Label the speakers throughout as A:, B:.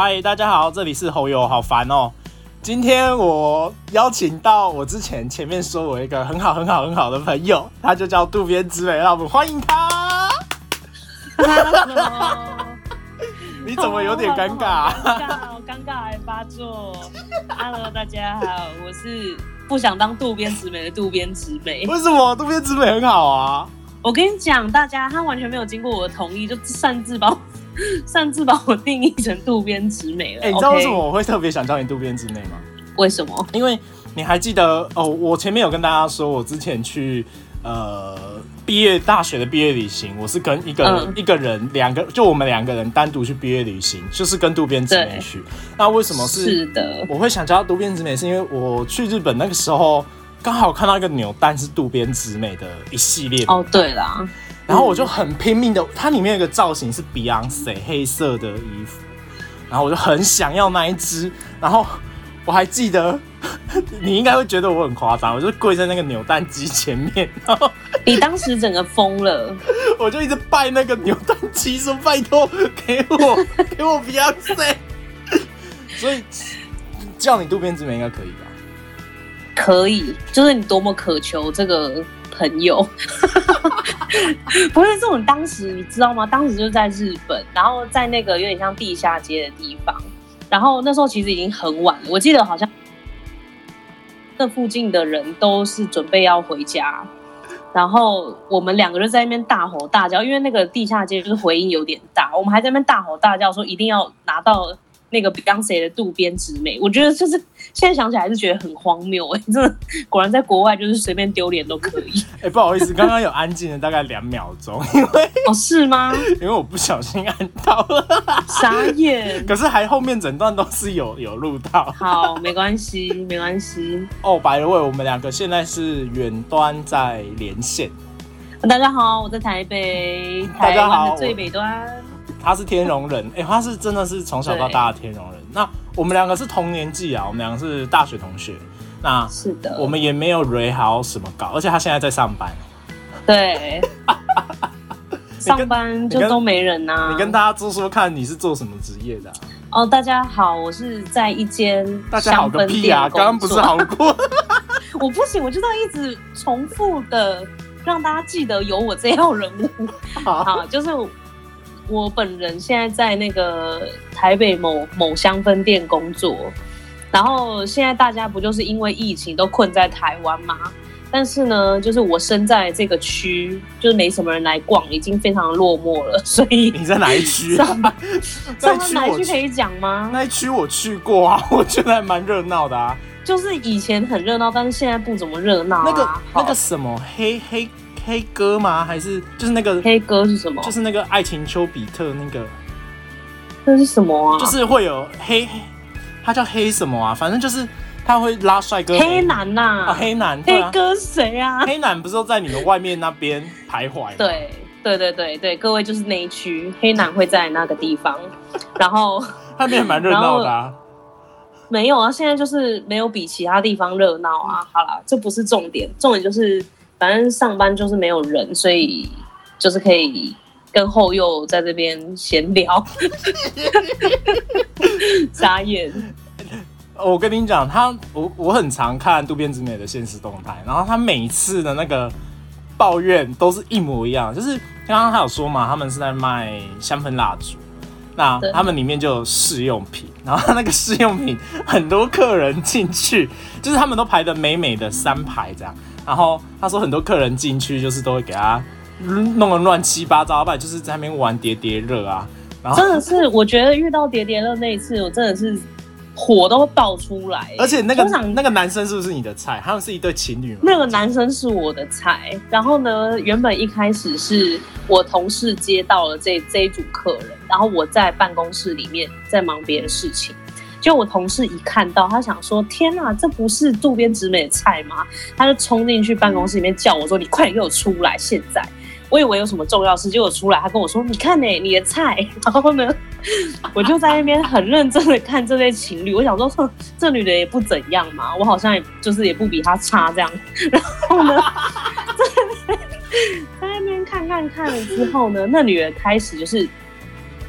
A: 嗨，大家好，这里是侯友，好烦哦。今天我邀请到我之前前面说我一个很好很好很好的朋友，他就叫渡边直美，让我们欢迎他。你怎么有点尴尬？
B: 尴尬，尴尬还发作。Hello，大家好，我是不想当渡边直美的渡边直美。
A: 为什么渡边直美很好啊？
B: 我跟你讲，大家他完全没有经过我的同意，就擅自把我 擅自把我定义成渡边直美了。
A: 哎、你知道为什么我会特别想叫你渡边直美吗？
B: 为什么？
A: 因为你还记得哦，我前面有跟大家说，我之前去呃毕业大学的毕业旅行，我是跟一个、
B: 嗯
A: 一个人两个，就我们两个人单独去毕业旅行，就是跟渡边直美去。那为什么是
B: 是的，
A: 我会想叫渡边直美？是因为我去日本那个时候刚好看到一个扭蛋是渡边直美的一系列
B: 哦，对啦，
A: 然后我就很拼命的，它里面有个造型是 Beyonce 黑色的衣服，然后我就很想要那一只，然后我还记得，你应该会觉得我很夸张，我就跪在那个扭蛋机前面，然后
B: 你当时整个疯了。
A: 我就一直拜那个扭蛋机，说拜托给我 给我 Beyonce，所以叫你渡边直美应该可以吧？
B: 可以，就是你多么渴求这个朋友。不是这种，当时你知道吗？当时就在日本，然后在那个有点像地下街的地方，然后那时候其实已经很晚了，我记得好像那附近的人都是准备要回家，然后我们两个就在那边大吼大叫，因为那个地下街就是回音有点大，我们还在那边大吼大叫说一定要拿到那个 Beyonce 的渡边直美，我觉得就是现在想起来还是觉得很荒谬哎、真的果然在国外就是随便丢脸都可以
A: 哎、不好意思，刚刚有安静了大概两秒钟，因为
B: 哦是吗？
A: 因为我不小心按到了，
B: 傻眼。
A: 可是还后面整段都是有有录到。
B: 好，没关系，没关系。
A: 哦，白了位，我们两个现在是远端在连线，
B: 大家好，我在台北，台
A: 大家好
B: 湾的最北端。
A: 他是天龙人，哎、他是真的是从小到大的天龙人。那我们两个是同年纪啊，我们两个是大学同学。那
B: 是的，
A: 我们也没有蕊好什么搞，而且他现在在上班。
B: 对 上班就都没人呐、
A: 你跟大家说说看，你是做什么职业的啊、
B: 哦，大家好，我是在一间
A: 大家好个屁啊！刚刚不是好过？
B: 我不行，我就要一直重复的让大家记得有我这样人物。
A: 好，
B: 好，就是我本人现在在那个台北某某香氛店工作，然后现在大家不就是因为疫情都困在台湾吗？但是呢，就是我身在这个区，就是没什么人来逛，已经非常落寞了，所以
A: 你在哪一区啊？
B: 上
A: 那
B: 上
A: 一区
B: 哪一区可，以讲吗？
A: 那一区我去过啊，我觉得还蛮热闹的啊。
B: 就是以前很热闹，但是现在不怎么热闹、啊。
A: 那个那个什么黑黑黑哥吗？还是就是那个
B: 黑哥是什么？
A: 就是那个爱情丘比特那个，
B: 这是什么啊？
A: 就是会有黑黑，他叫黑什么啊？反正就是他会拉帅哥
B: 黑男呐、
A: 啊，黑男
B: 黑哥谁啊？
A: 黑男不是都在你们外面那边徘徊吗？
B: 对对对对对，各位就是那一区，黑男会在那个地方，然后
A: 那边蛮热闹的啊。
B: 没有啊，现在就是没有比其他地方热闹啊。好了，这不是重点，重点就是反正上班就是没有人，所以就是可以跟后又在这边闲聊，傻眼。
A: 我跟你讲，他我我很常看渡边直美的现实动态，然后他每次的那个抱怨都是一模一样，就是刚刚他有说嘛，他们是在卖香氛蜡烛，那他们里面就有试用品，然后他那个试用品很多客人进去，就是他们都排的美美的三排这样，然后他说很多客人进去就是都会给他弄得乱七八糟，不然就是在那边玩叠叠乐啊，然后
B: 真的是，我觉得遇到叠叠乐那一次，我真的是火都会爆出来。
A: 而且那个那个男生是不是你的菜？他们是一对情侣吗？
B: 那个男生是我的菜，然后呢，原本一开始是我同事接到了这这一组客人，然后我在办公室里面在忙别的事情。就我同事一看到，他想说：“天哪，这不是渡边直美的菜吗？”他就冲进去办公室里面叫我说：“你快点给我出来！现在！”我以为有什么重要事，结果出来，他跟我说：“你看呢、你的菜。”然后呢，我就在那边很认真的看这对情侣，我想说，哼这女的也不怎样嘛，我好像也就是也不比她差这样。然后呢，在在那边看看看了之后呢，那女的开始就是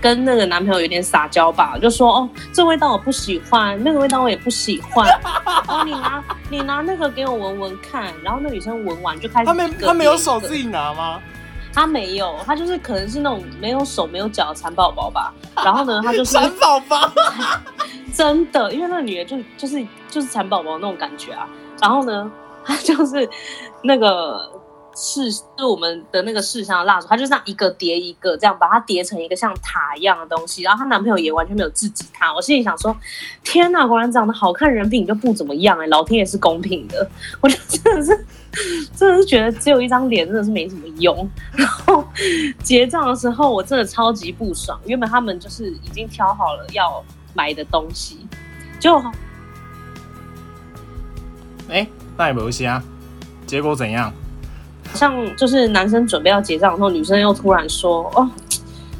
B: 跟那个男朋友有点撒娇吧，就说哦，这味道我不喜欢，那个味道我也不喜欢。哦，你拿你拿那个给我闻闻看，然后那女生闻完就开始
A: 他没他没有手自己拿吗？
B: 他没有，他就是可能是那种没有手没有脚的蚕宝宝吧。然后呢，他就是
A: 蚕宝宝，
B: 真的，因为那个女的就就是就是蚕宝宝那种感觉啊。然后呢，他就是那个是，就是我们的那个试香的蜡烛，她就这样一个叠一个，这样把它叠成一个像塔一样的东西。然后她男朋友也完全没有制止她。我心里想说，天哪，果然长得好看，人品就不怎么样哎、老天也是公平的。我就真的是。真的是觉得只有一张脸真的是没什么用。然后结账的时候，我真的超级不爽。原本他们就是已经挑好了要买的东西，结果
A: 哎、那也没有啊，结果怎样？
B: 像就是男生准备要结账的时候，女生又突然说：“哦，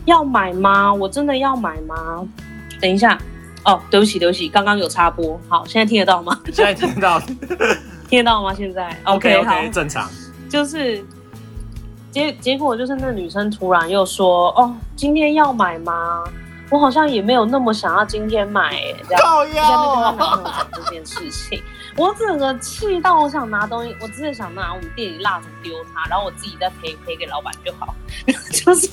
B: 要买吗？我真的要买吗？”等一下，哦，对不起，对不起，刚刚有插播。好，现在听得到吗？
A: 现在听到
B: 听得到吗？现在
A: ？OK
B: 好
A: OK，正常。
B: 就是结结果就是那女生突然又说：“哦，今天要买吗？我好像也没有那么想要今天买、欸，这样。”
A: 靠
B: 在那边跟她
A: 腰
B: 男朋友讲这件事情，我整个气到我想拿东西，我真的想拿我们店里蜡烛丢他，然后我自己再赔赔给老板就好，就是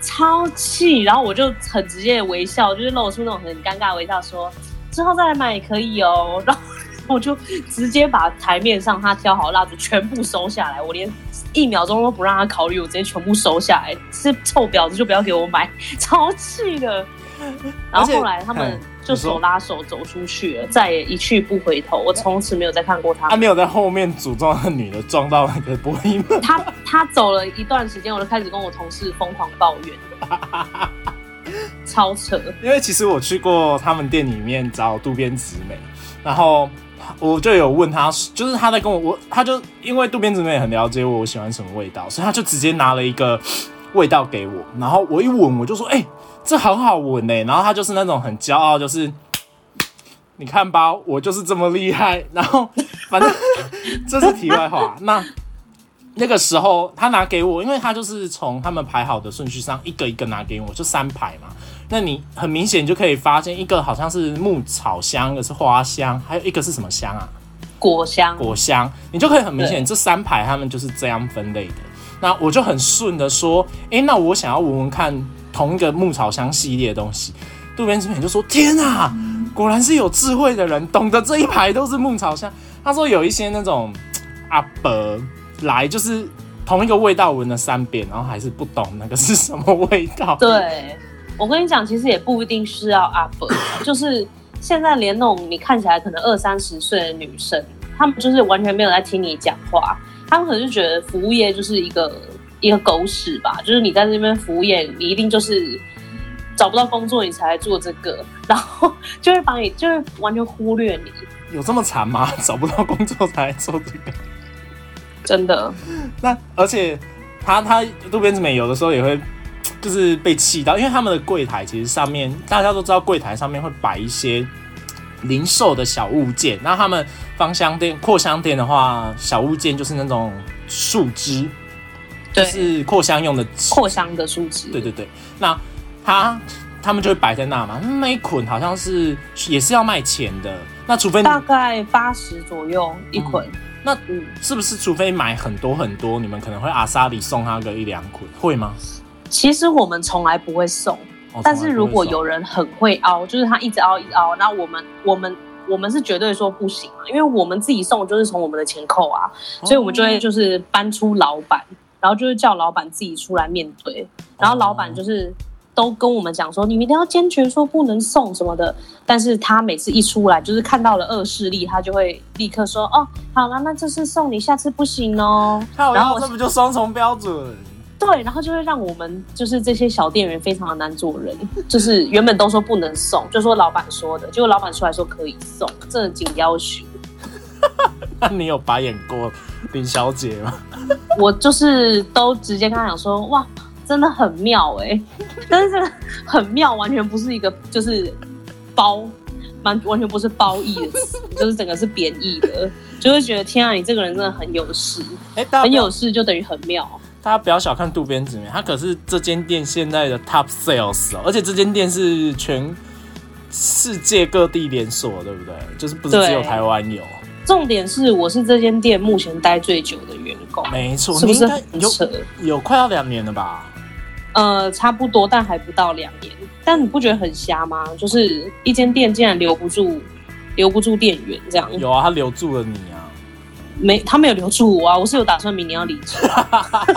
B: 超气，然后我就很直接的微笑，就是露出那种很尴尬微笑说，之后再来买也可以哦，然后我就直接把台面上他挑好的蜡烛全部收下来，我连。一秒钟都不让他考虑，我直接全部收下来。是臭婊子就不要给我买，超气的。然后后来他们
A: 嗯
B: 就手拉手走出去了，再也一去不回头。我从此没有再看过他
A: 他。没有在后面组装那女的撞到那个玻璃门，
B: 他他走了一段时间，我就开始跟我同事疯狂抱怨，超扯。
A: 因为其实我去过他们店里面找渡边直美，然后我就有问他，就是他在跟我我他就因为渡边直美很了解我我喜欢什么味道，所以他就直接拿了一个味道给我，然后我一闻我就说，哎、这很好闻呢、然后他就是那种很骄傲，就是。你看吧，我就是这么厉害。然后，反正这是题外话。那那个时候他拿给我，因为他就是从他们排好的顺序上一个一个拿给我，就三排嘛。那你很明显就可以发现，一个好像是牧草香，一个是花香，还有一个是什么香啊？
B: 果香，
A: 果香。你就可以很明显，这三排他们就是这样分类的。那我就很顺的说，诶，那我想要闻闻看同一个牧草香系列的东西。渡边直美就说：“天啊，果然是有智慧的人，懂得这一排都是牧草香。”他说有一些那种阿伯来就是同一个味道闻了三遍，然后还是不懂那个是什么味道。
B: 对，我跟你讲，其实也不一定是要阿伯 就是现在连那种你看起来可能二三十岁的女生，她们就是完全没有在听你讲话，她们可能就觉得服务业就是一个一个狗屎吧，就是你在这边服务业，你一定就是找不到工作你才来做这个，然后就会把你就会完全忽略你，
A: 有这么惨吗？找不到工作才来做这个？
B: 真的，
A: 那而且他他渡边直美有的时候也会就是被气到，因为他们的柜台其实上面大家都知道，柜台上面会摆一些零售的小物件。那他们芳香店、扩香店的话，小物件就是那种树枝，就，是扩香用的
B: 扩香的数值，
A: 对对对，那他他们就会摆在那嘛，那一捆好像是也是要卖钱的。那除非
B: 大概八十左右一捆，
A: 那
B: 嗯。
A: 是不是除非买很多很多，你们可能会阿萨里送他个一两捆，会吗？
B: 其实我们从来不会送，
A: 哦
B: 但是如果有人很会凹，就是他一直凹一直凹，那我们我们我们是绝对说不行啊，因为我们自己送就是从我们的钱扣啊，所以我们就会就是搬出老板，然后就是叫老板自己出来面对，然后老板就是。都跟我们讲说，你们一定要坚决说不能送什么的。但是他每次一出来，就是看到了恶势力，他就会立刻说：“哦，好了，那这次送你，下次不行哦。”然后
A: 这不就双重标准？
B: 对，然后就会让我们就是这些小店员非常的难做人，就是原本都说不能送，就说老板说的，结果老板出来说可以送，真的紧要求。
A: 那你有白眼过 林小姐吗？
B: 我就是都直接跟他讲说，哇，真的很妙哎、但是这个很妙，完全不是一个就是褒，完完全不是褒义的词，就是整个是贬义的，就会觉得天啊，你这个人真的很有事，
A: 哎、
B: 很有事就等于很妙。
A: 大家不要小看渡边直美，他可是这间店现在的 top sales 哦，而且这间店是全世界各地连锁，对不对？就是不是只有台湾有？
B: 重点是我是这间店目前待最久的员工，
A: 没错，
B: 是不是
A: 你应该有
B: 很扯？
A: 有快要两年了吧？
B: 呃，差不多，但还不到两年。但你不觉得很瞎吗？就是一间店竟然留不住，留不住店员，这样
A: 有啊，他留住了你啊，
B: 没他没有留住我啊！我是有打算明年要离职，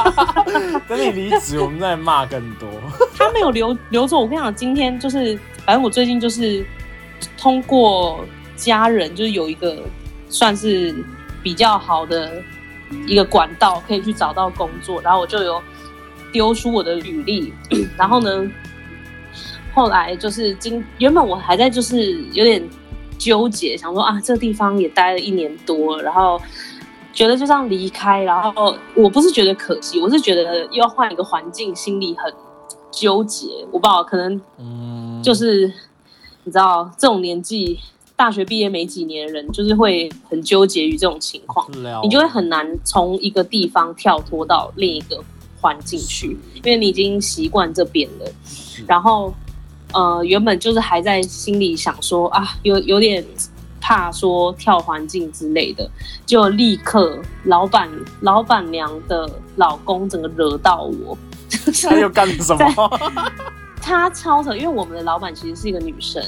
A: 等你离职，我们再骂更多。
B: 他没有留留住我。我跟你讲，今天就是，反正我最近就是通过家人，就是有一个算是比较好的一个管道，可以去找到工作，然后我就有丢出我的履历，然后呢，后来就是今原本我还在就是有点纠结，想说啊，这地方也待了一年多，然后。觉得就这样离开，然后我不是觉得可惜，我是觉得又要换一个环境，心里很纠结。我不知道，可能
A: 嗯，
B: 就是你知道这种年纪，大学毕业没几年的人，就是会很纠结于这种情况，你就会很难从一个地方跳脱到另一个环境去，因为你已经习惯这边了。然后呃，原本就是还在心里想说啊，有有点怕说跳环境之类的，就立刻老板老板娘的老公整个惹到我，
A: 他又干了什么？
B: 他超扯，因为我们的老板其实是一个女生，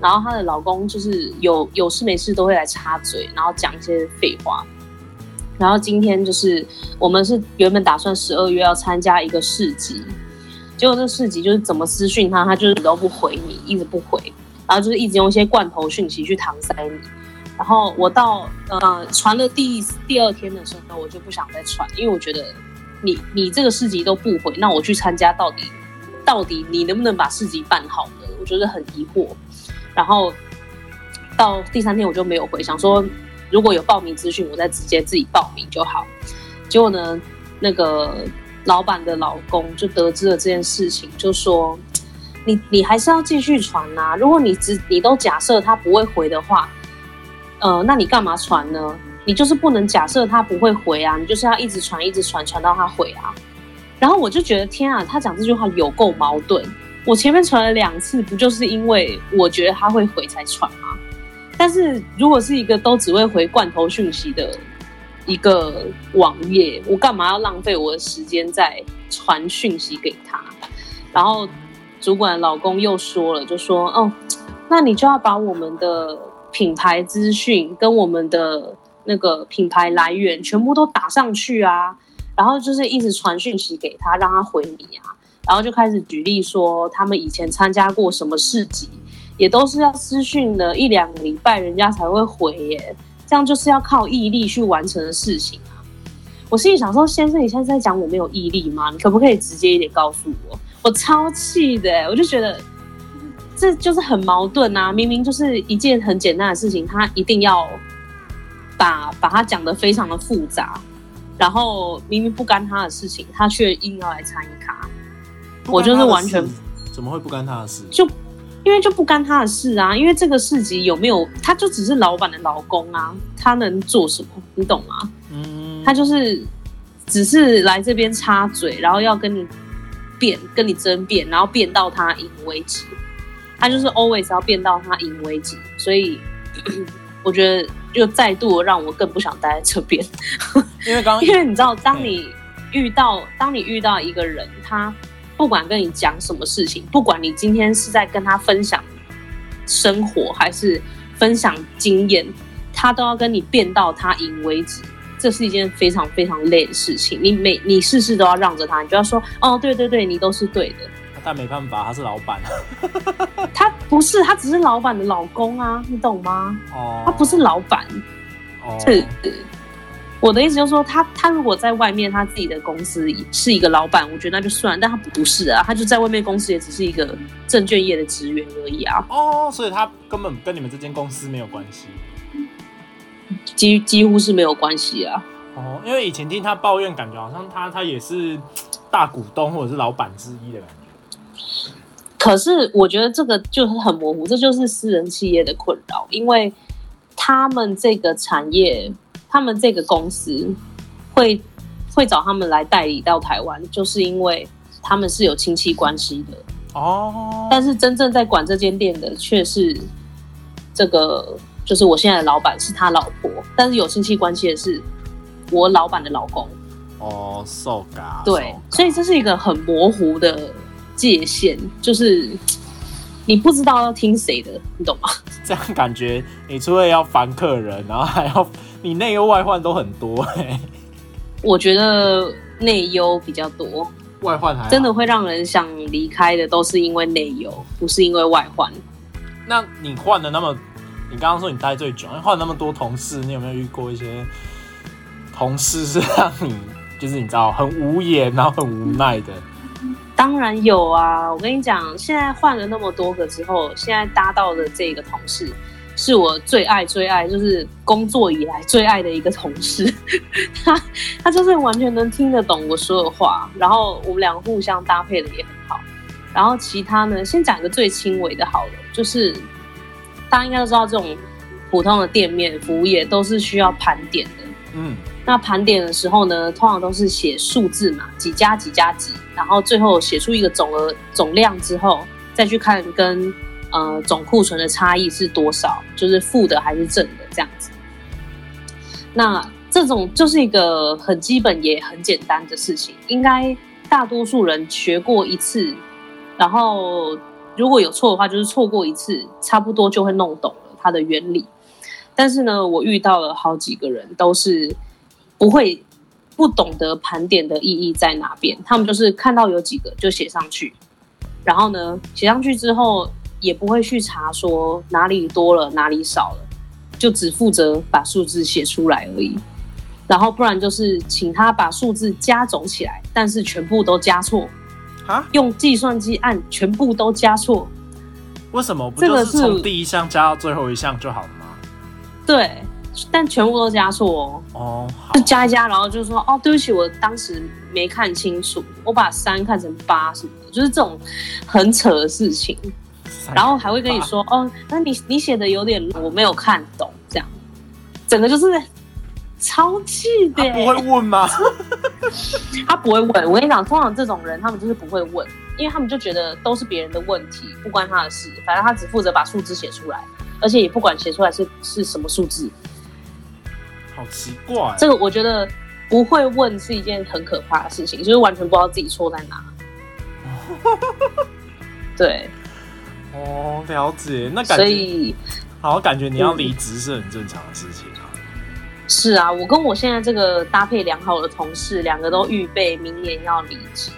B: 然后她的老公就是有有事没事都会来插嘴，然后讲一些废话。然后今天就是我们是原本打算十二月要参加一个市集，结果这市集就是怎么私讯他，他就是都不回你，一直不回，然后就是一直用一些罐头讯息去搪塞你。然后我到呃传了第第二天的时候，我就不想再传，因为我觉得你你这个市集都不回，那我去参加到底到底你能不能把市集办好呢？我觉得很疑惑。然后到第三天我就没有回，想说如果有报名资讯，我再直接自己报名就好。结果呢，那个老板的老公就得知了这件事情，就说：“你你还是要继续传呐、如果你只你都假设他不会回的话，呃，那你干嘛传呢？你就是不能假设他不会回啊，你就是要一直传，一直传，传到他回啊。”然后我就觉得天啊，他讲这句话有够矛盾。我前面传了两次，不就是因为我觉得他会回才传吗？但是如果是一个都只会回罐头讯息的一个网页，我干嘛要浪费我的时间在传讯息给他？然后主管老公又说了，就说：“哦，那你就要把我们的品牌资讯跟我们的那个品牌来源全部都打上去啊。”然后就是一直传讯息给他，让他回你啊。然后就开始举例说，他们以前参加过什么市集，也都是要私讯了一两个礼拜，人家才会回耶。这样就是要靠毅力去完成的事情啊。我心里想说，先生，你现在在讲我没有毅力吗？你可不可以直接一点告诉我？我超气的，我就觉得这就是很矛盾啊！明明就是一件很简单的事情，他一定要把把它讲得非常的复杂，然后明明不干他的事情，他却硬要来参与卡。我就是完全
A: 怎么会不干他的事？
B: 就因为就不干他的事啊，因为这个市集有没有，他就只是老板的老公啊，他能做什么？你懂吗？
A: 嗯，
B: 他就是只是来这边插嘴，然后要跟你辩，跟你争辩，然后辩到他赢为止。他就是 always 要辩到他赢为止，所以 我觉得就再度让我更不想待在这边。
A: 因为刚刚
B: 因为你知道，当你遇到当你遇到一个人，他不管跟你讲什么事情，不管你今天是在跟他分享生活还是分享经验，他都要跟你辩到他赢为止。这是一件非常非常累的事情。你每你事事都要让着他，你就要说哦，对对对，你都是对的。
A: 但没办法，他是老板
B: 他不是，他只是老板的老公啊，你懂吗？
A: 哦，
B: 他不是老板，
A: 哦，
B: 是我的意思就是说，他他如果在外面他自己的公司是一个老板，我觉得那就算，但他不是啊，他就在外面公司也只是一个证券业的职员而已啊，
A: 哦，所以他根本跟你们这间公司没有关系。
B: 几几乎是没有关系啊。
A: 哦，因为以前听他抱怨，感觉好像他他也是大股东或者是老板之一的感觉。
B: 可是我觉得这个就是很模糊，这就是私人企业的困扰，因为他们这个产业，他们这个公司会会找他们来代理到台湾，就是因为他们是有亲戚关系的。
A: 哦，
B: 但是真正在管这间店的却是这个，就是我现在的老板是他老婆，但是有亲戚关系的是我老板的老公。
A: 哦
B: 对，所以这是一个很模糊的界限，就是你不知道要听谁的，你懂吗？
A: 这样感觉你除了要烦客人，然后还要你内忧外患都很多哎、
B: 我觉得内忧比较多，
A: 外患还
B: 真的。会让人想离开的，都是因为内忧，不是因为外患。
A: 那你换了那么，你刚刚说你待最久，换了那么多同事，你有没有遇过一些同事是让你就是你知道很无言，然后很无奈的？
B: 当然有啊，我跟你讲，现在换了那么多个之后，现在搭到的这个同事是我最爱最爱，就是工作以来最爱的一个同事。他他就是完全能听得懂我说的话，然后我们两个互相搭配的也很好。然后其他呢，先讲一个最轻微的好了，就是大家应该都知道，这种普通的店面服务业都是需要盘点的。
A: 嗯，
B: 那盘点的时候呢，通常都是写数字嘛，几加几加几，然后最后写出一个总额总量之后，再去看跟呃总库存的差异是多少，就是负的还是正的这样子。那这种就是一个很基本也很简单的事情，应该大多数人学过一次，然后如果有错的话，就是错过一次，差不多就会弄懂了它的原理。但是呢，我遇到了好几个人都是不会不懂得盘点的意义在哪边，他们就是看到有几个就写上去，然后呢写上去之后也不会去查说哪里多了哪里少了，就只负责把数字写出来而已。然后不然就是请他把数字加总起来，但是全部都加错，
A: 啊？
B: 用计算机按全部都加错。
A: 为什么不
B: 这个
A: 就是从第一项加到最后一项就好了吗？
B: 对，但全部都加错哦。
A: 哦，
B: 就加一加，然后就说哦，对不起，我当时没看清楚，我把三看成八什么的，就是这种很扯的事情。然后还会跟你说哦，那你你写的有点我没有看懂，这样，整个就是超气的
A: 不会问吗？
B: 他不会问。我跟你讲，通常这种人他们就是不会问，因为他们就觉得都是别人的问题，不关他的事，反正他只负责把数字写出来，而且也不管写出来是是什么数字。
A: 好奇怪，
B: 这个我觉得不会问是一件很可怕的事情，就是完全不知道自己错在哪。对，
A: 哦，了解。那感
B: 所
A: 觉
B: 以
A: 好，感觉你要离职是很正常的事情啊。
B: 是啊，我跟我现在这个搭配良好的同事，两个都预备明年要离职。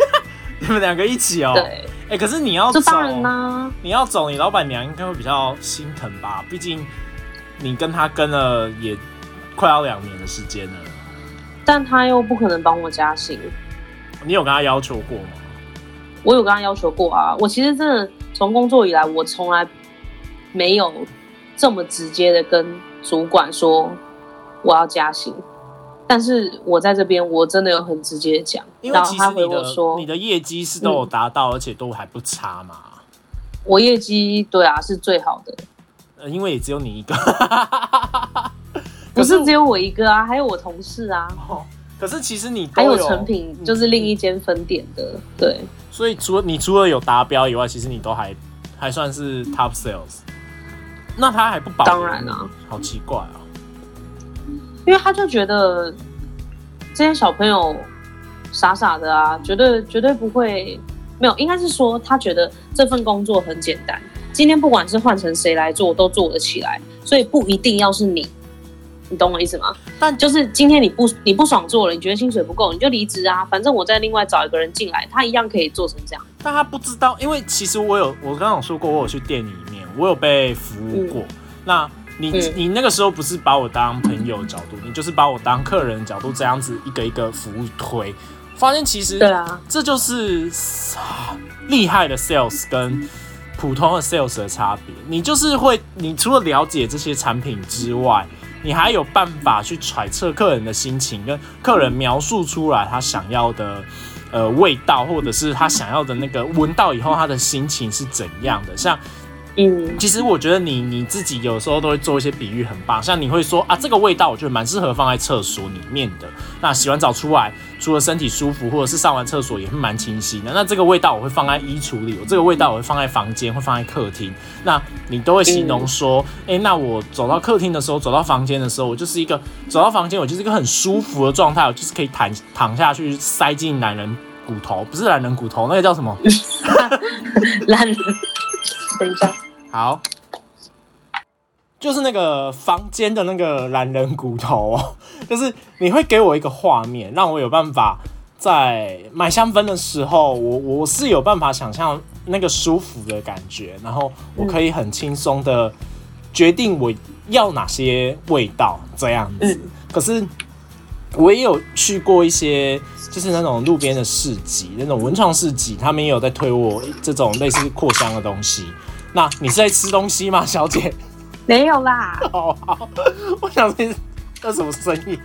A: 你们两个一起哦。
B: 对，
A: 哎、可是你要走，
B: 这当然啦、
A: 你要走，你老板娘应该会比较心疼吧？毕竟你跟他跟了也快要两年的时间了。
B: 但他又不可能帮我加薪。
A: 你有跟他要求过吗？
B: 我有跟他要求过啊，我其实真的从工作以来，我从来没有这么直接的跟主管说我要加薪。但是我在这边，我真的有很直接地讲，
A: 因为
B: 然后他回我说
A: 你，的业绩是都有达到，而且都还不差嘛。
B: 我业绩对啊是最好的，
A: 呃，因为也只有你一个。
B: 不是只有我一个啊，还有我同事啊，
A: 哦可是其实你都
B: 还有
A: 有
B: 成品，就是另一间分店的，对。
A: 所以除了你除了有达标以外，其实你都还还算是 top sales。那他还不保？
B: 当然啊，
A: 好奇怪啊！
B: 因为他就觉得这些小朋友傻傻的啊，绝对绝对不会没有，应该是说他觉得这份工作很简单，今天不管是换成谁来做都做得起来，所以不一定要是你，你懂我意思吗？
A: 但
B: 就是今天你不你不爽做了，你觉得薪水不够，你就离职啊，反正我再另外找一个人进来，他一样可以做成这样。
A: 但他不知道，因为其实我有，我刚刚有说过，我有去店里面，我有被服务过。那你、
B: 嗯
A: 你那个时候不是把我当朋友的角度，你就是把我当客人的角度，这样子一个一个服务推，发现其实
B: 对啊，
A: 这就是啊厉害的 sales 跟普通的 sales 的差别。你就是会，你除了了解这些产品之外，你还有办法去揣测客人的心情，跟客人描述出来他想要的呃味道，或者是他想要的那个闻到以后他的心情是怎样的。像
B: 嗯，
A: 其实我觉得你你自己有时候都会做一些比喻，很棒。像你会说啊，这个味道我觉得蛮适合放在厕所里面的。那洗完澡出来，除了身体舒服，或者是上完厕所也会蛮清新的。那这个味道我会放在衣橱里，我这个味道我会放在房间，会放在客厅。那你都会形容说，哎、那我走到客厅的时候，走到房间的时候，我就是一个走到房间，我就是一个很舒服的状态，我就是可以躺躺下去，塞进男人骨头，不是男人骨头，那个叫什么？
B: 男人。等一下，
A: 好，就是那个房间的那个懒人骨头、哦，就是你会给我一个画面，让我有办法在买香氛的时候，我我是有办法想象那个舒服的感觉，然后我可以很轻松的决定我要哪些味道这样子。
B: 嗯
A: 可是我也有去过一些，就是那种路边的市集，那种文创市集，他们也有在推我这种类似扩香的东西。那你是在吃东西吗，小姐？
B: 没有啦，
A: 好好，我想听这什么声音？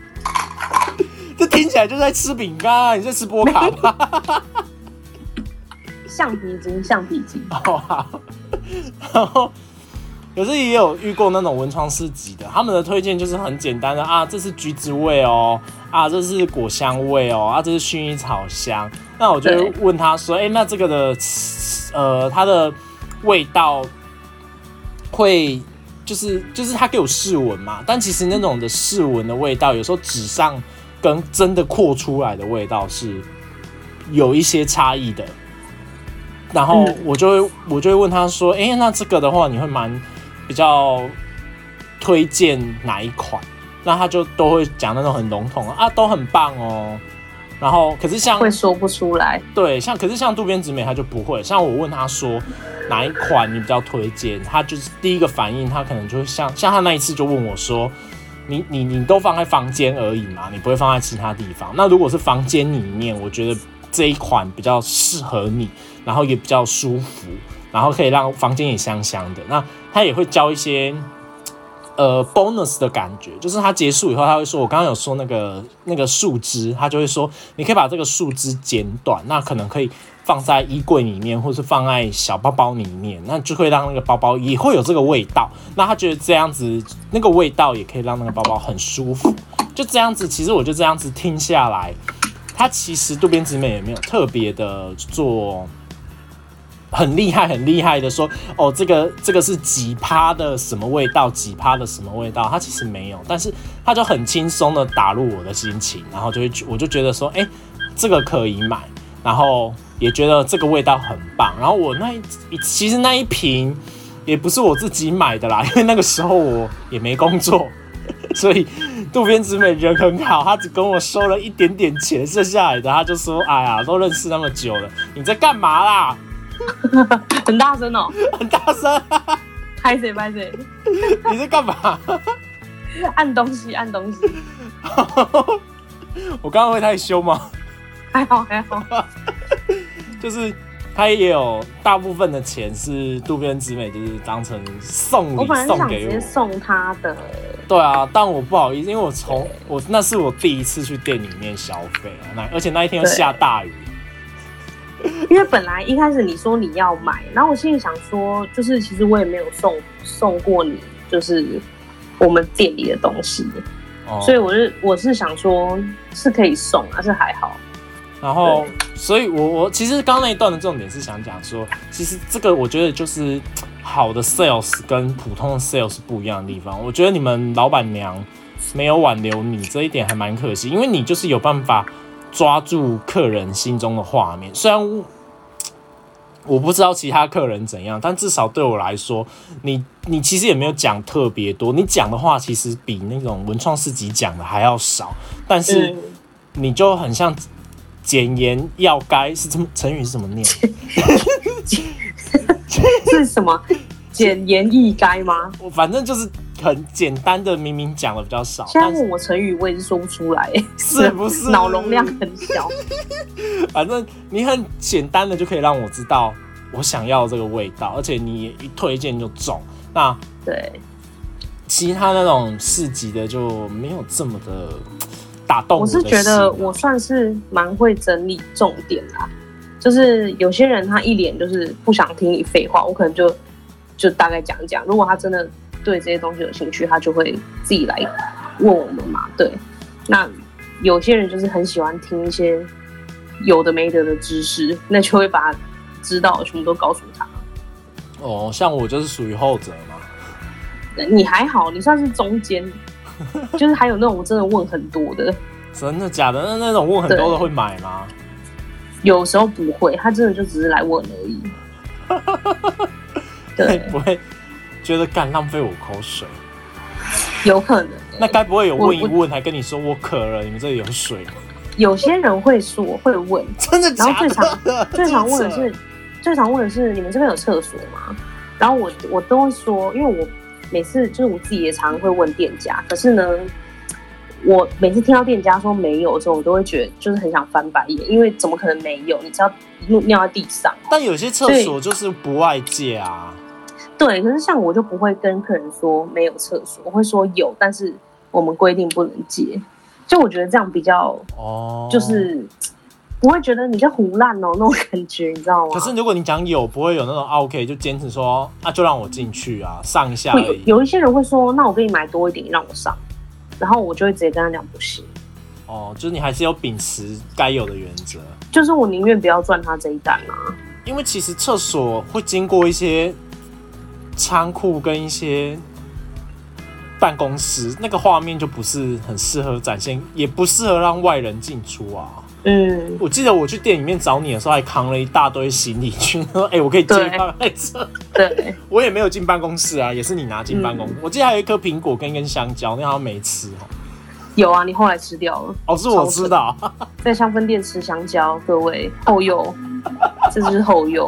A: 这听起来就在吃饼干啊，你在吃波卡吧？
B: 橡皮筋，橡皮筋。
A: 好好，然后可是也有遇过那种文创市集的，他们的推荐就是很简单的啊，这是橘子味哦，啊，这是果香味哦，啊，这是薰衣草香。那我就会问他说，哎、那这个的呃，它的味道会就是就是他给我试闻嘛，但其实那种的试闻的味道，有时候纸上跟真的扩出来的味道是有一些差异的。然后
B: 嗯
A: 我就会我就会问他说，哎、那这个的话，你会蛮比较推荐哪一款？那他就都会讲那种很笼统啊，都很棒哦。然后可是像
B: 会说不出来。
A: 对，像可是像渡边直美，他就不会。像我问他说哪一款你比较推荐，他就是第一个反应，他可能就会像像他那一次就问我说，你你你都放在房间而已嘛，你不会放在其他地方。那如果是房间里面，我觉得这一款比较适合你，然后也比较舒服，然后可以让房间也香香的。那他也会教一些。呃，bonus 的感觉，就是他结束以后，他会说，我刚刚有说那个那个树枝，他就会说，你可以把这个树枝剪短，那可能可以放在衣柜里面，或是放在小包包里面，那就会让那个包包也会有这个味道。那他觉得这样子，那个味道也可以让那个包包很舒服。就这样子，其实我就这样子听下来，他其实渡边直美也没有特别的做。很厉害，很厉害的说，哦，这个这个是几趴的什么味道，几趴的什么味道，它其实没有，但是它就很轻松的打入我的心情，然后就会我就觉得说，哎、这个可以买，然后也觉得这个味道很棒，然后我那一其实那一瓶也不是我自己买的啦，因为那个时候我也没工作，所以渡边直美人很好，他只跟我收了一点点钱，剩下来的他就说，哎呀，都认识那么久了，你在干嘛啦？
B: 很大声哦，
A: 很大声。
B: 拍谁拍谁，
A: 你在干嘛？
B: 按东西按东西，
A: 我刚刚会太凶吗？
B: 还好还好。
A: 就是他也有大部分的钱是渡边直美，就是当成送礼送给我。
B: 接送他的，
A: 对啊，但我不好意思，因为我从我那是我第一次去店里面消费啊，那而且那一天又下大雨。
B: 因为本来一开始你说你要买，然后我心里想说，就是其实我也没有送送过你，就是我们店里的东西，
A: 哦
B: 所以我是我是想说是可以送，还是还好。
A: 然后，所以我我其实刚刚那一段的重点是想讲说，其实这个我觉得就是好的 sales 跟普通的 sales 不一样的地方。我觉得你们老板娘没有挽留你这一点还蛮可惜，因为你就是有办法抓住客人心中的画面。虽然我我不知道其他客人怎样，但至少对我来说，你你其实也没有讲特别多，你讲的话其实比那种文创市集讲的还要少，但是。
B: 嗯，
A: 你就很像简言要该是这么成语是怎么念？
B: 是什么简言易赅吗？
A: 我反正就是很简单的，明明讲的比较少，
B: 现在问我成语，我也是说不出来，
A: 是 不是
B: 脑容量很小。
A: 反正你很简单的就可以让我知道我想要这个味道，而且你一推荐就中。那
B: 对，
A: 其他那种市集的就没有这么的打动
B: 我。是觉得我算是蛮会整理重点啦，就是有些人他一脸就是不想听你废话，我可能就就大概讲一讲。如果他真的对这些东西有兴趣，他就会自己来问我们嘛。对，那有些人就是很喜欢听一些有的没得的知识，那就会把知道的全部都告诉他。
A: 哦，像我就是属于后者嘛。
B: 你还好，你算是中间，就是还有那种真的问很多的。
A: 真的假的？那那种问很多的会买吗？
B: 有时候不会，他真的就只是来问而已。对，
A: 不会觉得干浪费我口水。
B: 有可能。
A: 那该不会有问一问，还跟你说我渴了，你们这里有水吗？
B: 有些人会说会问，
A: 真的假
B: 的？然后最常 最常问的是，最常问的是你们这边有厕所吗？然后我我都会说，因为我。每次就是我自己也常常会问店家，可是呢，我每次听到店家说没有的时候，我都会觉得就是很想翻白眼，因为怎么可能没有？你知道尿在地上。
A: 但有些厕所就是不外借啊。
B: 对，可是像我就不会跟客人说没有厕所，我会说有，但是我们规定不能接。就我觉得这样比较哦，就是。不会觉得你在胡烂哦，那种感觉，你知道吗？
A: 可是如果你讲有，不会有那种 OK，就坚持说啊，就让我进去啊，上一下而已。
B: 有一些人会说，那我给你买多一点，让我上，然后我就会直接跟他讲不行。
A: 哦，就是你还是要秉持该有的原则。
B: 就是我宁愿不要赚他这一单啊。
A: 因为其实厕所会经过一些仓库跟一些办公室，那个画面就不是很适合展现，也不适合让外人进出啊。
B: 嗯，
A: 我记得我去店里面找你的时候，还扛了一大堆行李去。说：“哎，我可以借放在这。”
B: 对，
A: 我也没有进办公室啊，也是你拿进办公室。我记得还有一颗苹果跟一根香蕉，那好像没吃哦。
B: 有啊，你后来吃掉了。
A: 哦，是我吃的，
B: 在香氛店吃香蕉，各位后右，这就是后右，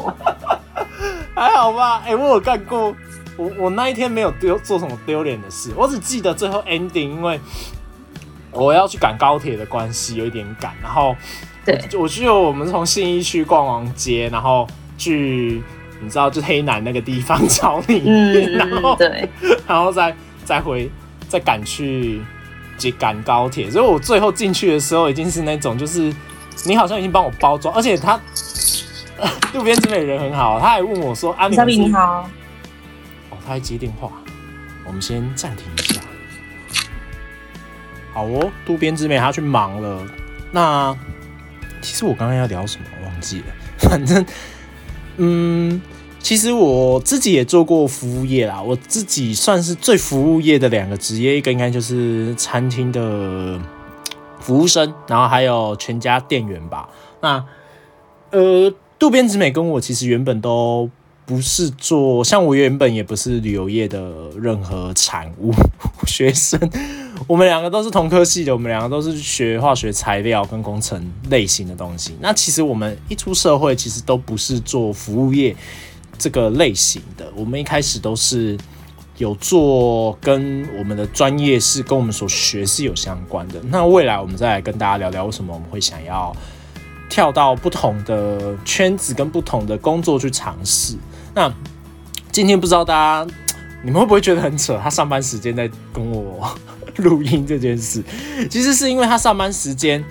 A: 还好吧？哎，我有干过，我我那一天没有丢做什么丢脸的事，我只记得最后 ending，因为。我要去赶高铁的关系有一点赶，然后
B: 对，
A: 我去我们从信义区逛完街，然后去你知道就黑南那个地方 找你，然后
B: 对，
A: 然后再再回再赶去接赶高铁，所以我最后进去的时候已经是那种就是你好像已经帮我包装，而且他 路边之美人很好，他还问我说：“阿
B: 米你好。”
A: 哦，他还接电话，我们先暂停一下。好哦，渡边之美她去忙了。那其实我刚刚要聊什么忘记了。反正，嗯，其实我自己也做过服务业啦。我自己算是最服务业的两个职业，一个应该就是餐厅的服务生，然后还有全家店员吧。那呃，渡边直美跟我其实原本都。不是做像我原本也不是旅游业的任何产物 学生，我们两个都是同科系的，我们两个都是学化学材料跟工程类型的东西。那其实我们一出社会，其实都不是做服务业这个类型的，我们一开始都是有做跟我们的专业是跟我们所学是有相关的。那未来我们再来跟大家聊聊为什么我们会想要跳到不同的圈子跟不同的工作去尝试。那今天不知道大家你们会不会觉得很扯？他上班时间在跟我录音这件事，其实是因为他上班时间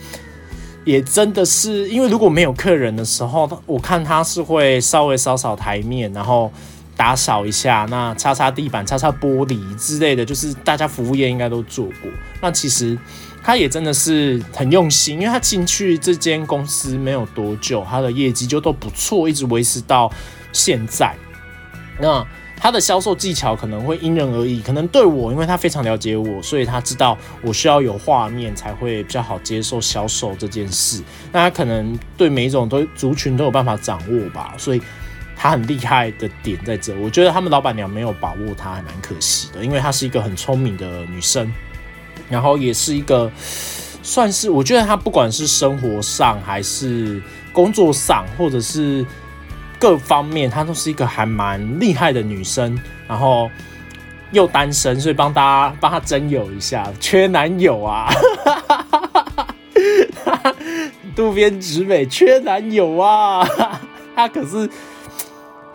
A: 也真的是因为如果没有客人的时候，我看他是会稍微扫扫台面，然后打扫一下，那擦擦地板、擦擦玻璃之类的，就是大家服务业应该都做过。那其实他也真的是很用心，因为他进去这间公司没有多久，他的业绩就都不错，一直维持到。现在，那他的销售技巧可能会因人而异。可能对我，因为他非常了解我，所以他知道我需要有画面才会比较好接受销售这件事。那他可能对每一种都族群都有办法掌握吧，所以他很厉害的点在这。我觉得他们老板娘没有把握他，还蛮可惜的，因为她是一个很聪明的女生，然后也是一个算是我觉得她不管是生活上还是工作上，或者是。各方面，她都是一个还蛮厉害的女生，然后又单身，所以帮大家帮她征友一下，缺男友啊！渡边直美缺男友啊！她可是，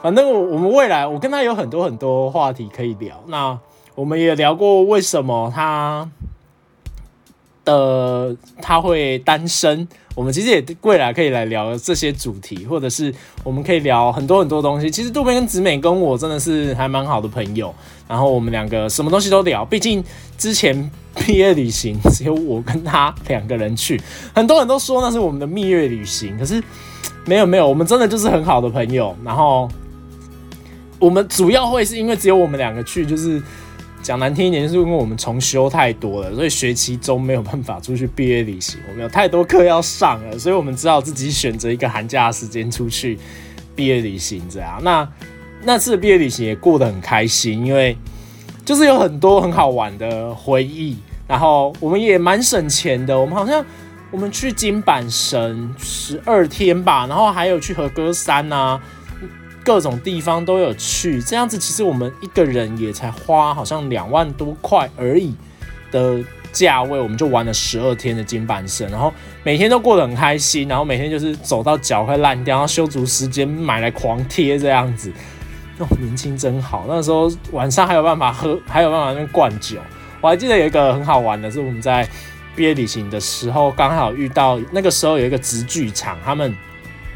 A: 反正我我们未来我跟他有很多很多话题可以聊。那我们也聊过为什么他的他会单身。我们其实也未来可以来聊这些主题，或者是我们可以聊很多很多东西。其实渡边跟子美跟我真的是还蛮好的朋友，然后我们两个什么东西都聊。毕竟之前毕业旅行只有我跟他两个人去，很多人都说那是我们的蜜月旅行，可是没有没有，我们真的就是很好的朋友。然后我们主要会是因为只有我们两个去，就是。讲难听一点，就是因为我们重修太多了，所以学期中没有办法出去毕业旅行。我们有太多课要上了，所以我们只好自己选择一个寒假的时间出去毕业旅行。这样，那那次毕业旅行也过得很开心，因为就是有很多很好玩的回忆。然后我们也蛮省钱的，我们好像我们去金板神十二天吧，然后还有去和歌山啊。各种地方都有去，这样子其实我们一个人也才花好像两万多块而已的价位，我们就玩了十二天的金板神，然后每天都过得很开心，然后每天就是走到脚快烂掉，然后修足时间买来狂贴这样子。那哦，年轻真好，那时候晚上还有办法喝，还有办法那灌酒。我还记得有一个很好玩的是我们在毕业旅行的时候，刚好遇到那个时候有一个直剧场，他们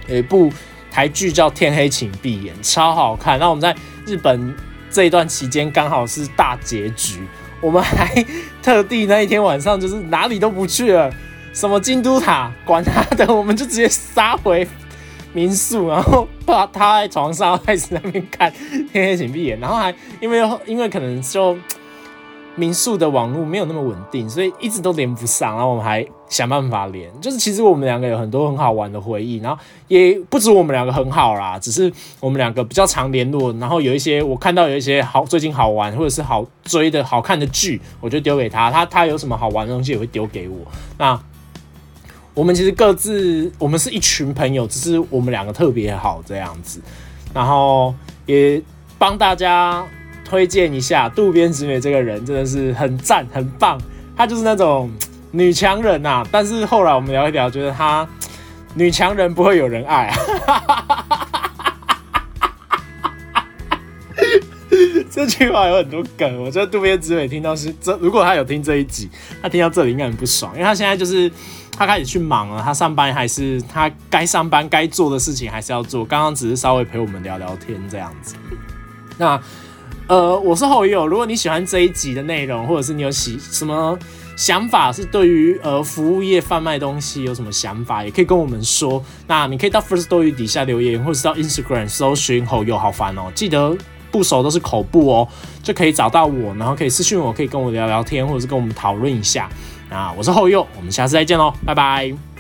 A: 有一部。台剧叫《天黑请闭眼》，超好看。那我们在日本这一段期间刚好是大结局，我们还特地那一天晚上就是哪里都不去了，什么京都塔，管他的，我们就直接杀回民宿，然后把他在床上开始那边看《天黑请闭眼》，然后还因为因为可能就。民宿的网络没有那么稳定，所以一直都连不上。然后我们还想办法连，就是其实我们两个有很多很好玩的回忆。然后也不止我们两个很好啦，只是我们两个比较常联络。然后有一些我看到有一些好最近好玩或者是好追的好看的剧，我就丢给他。他他有什么好玩的东西也会丢给我。那我们其实各自我们是一群朋友，只是我们两个特别好这样子。然后也帮大家。推荐一下渡边直美这个人真的是很赞很棒，他就是那种女强人呐。但是后来我们聊一聊，觉得她女强人不会有人爱。这句话有很多梗，我觉得渡边直美听到是这，如果他有听这一集，他听到这里应该很不爽，因为他现在就是他开始去忙了，他上班还是他该上班该做的事情还是要做。刚刚只是稍微陪我们聊聊天这样子，那。呃，我是后友。如果你喜欢这一集的内容，或者是你有喜什么想法，是对于呃服务业贩卖东西有什么想法，也可以跟我们说。那你可以到 First Story 底下留言，或者是到 Instagram 搜寻后友，好烦哦。记得不熟都是口部哦，就可以找到我，然后可以私讯我，可以跟我聊聊天，或者是跟我们讨论一下。那我是后右，我们下次再见喽，拜拜。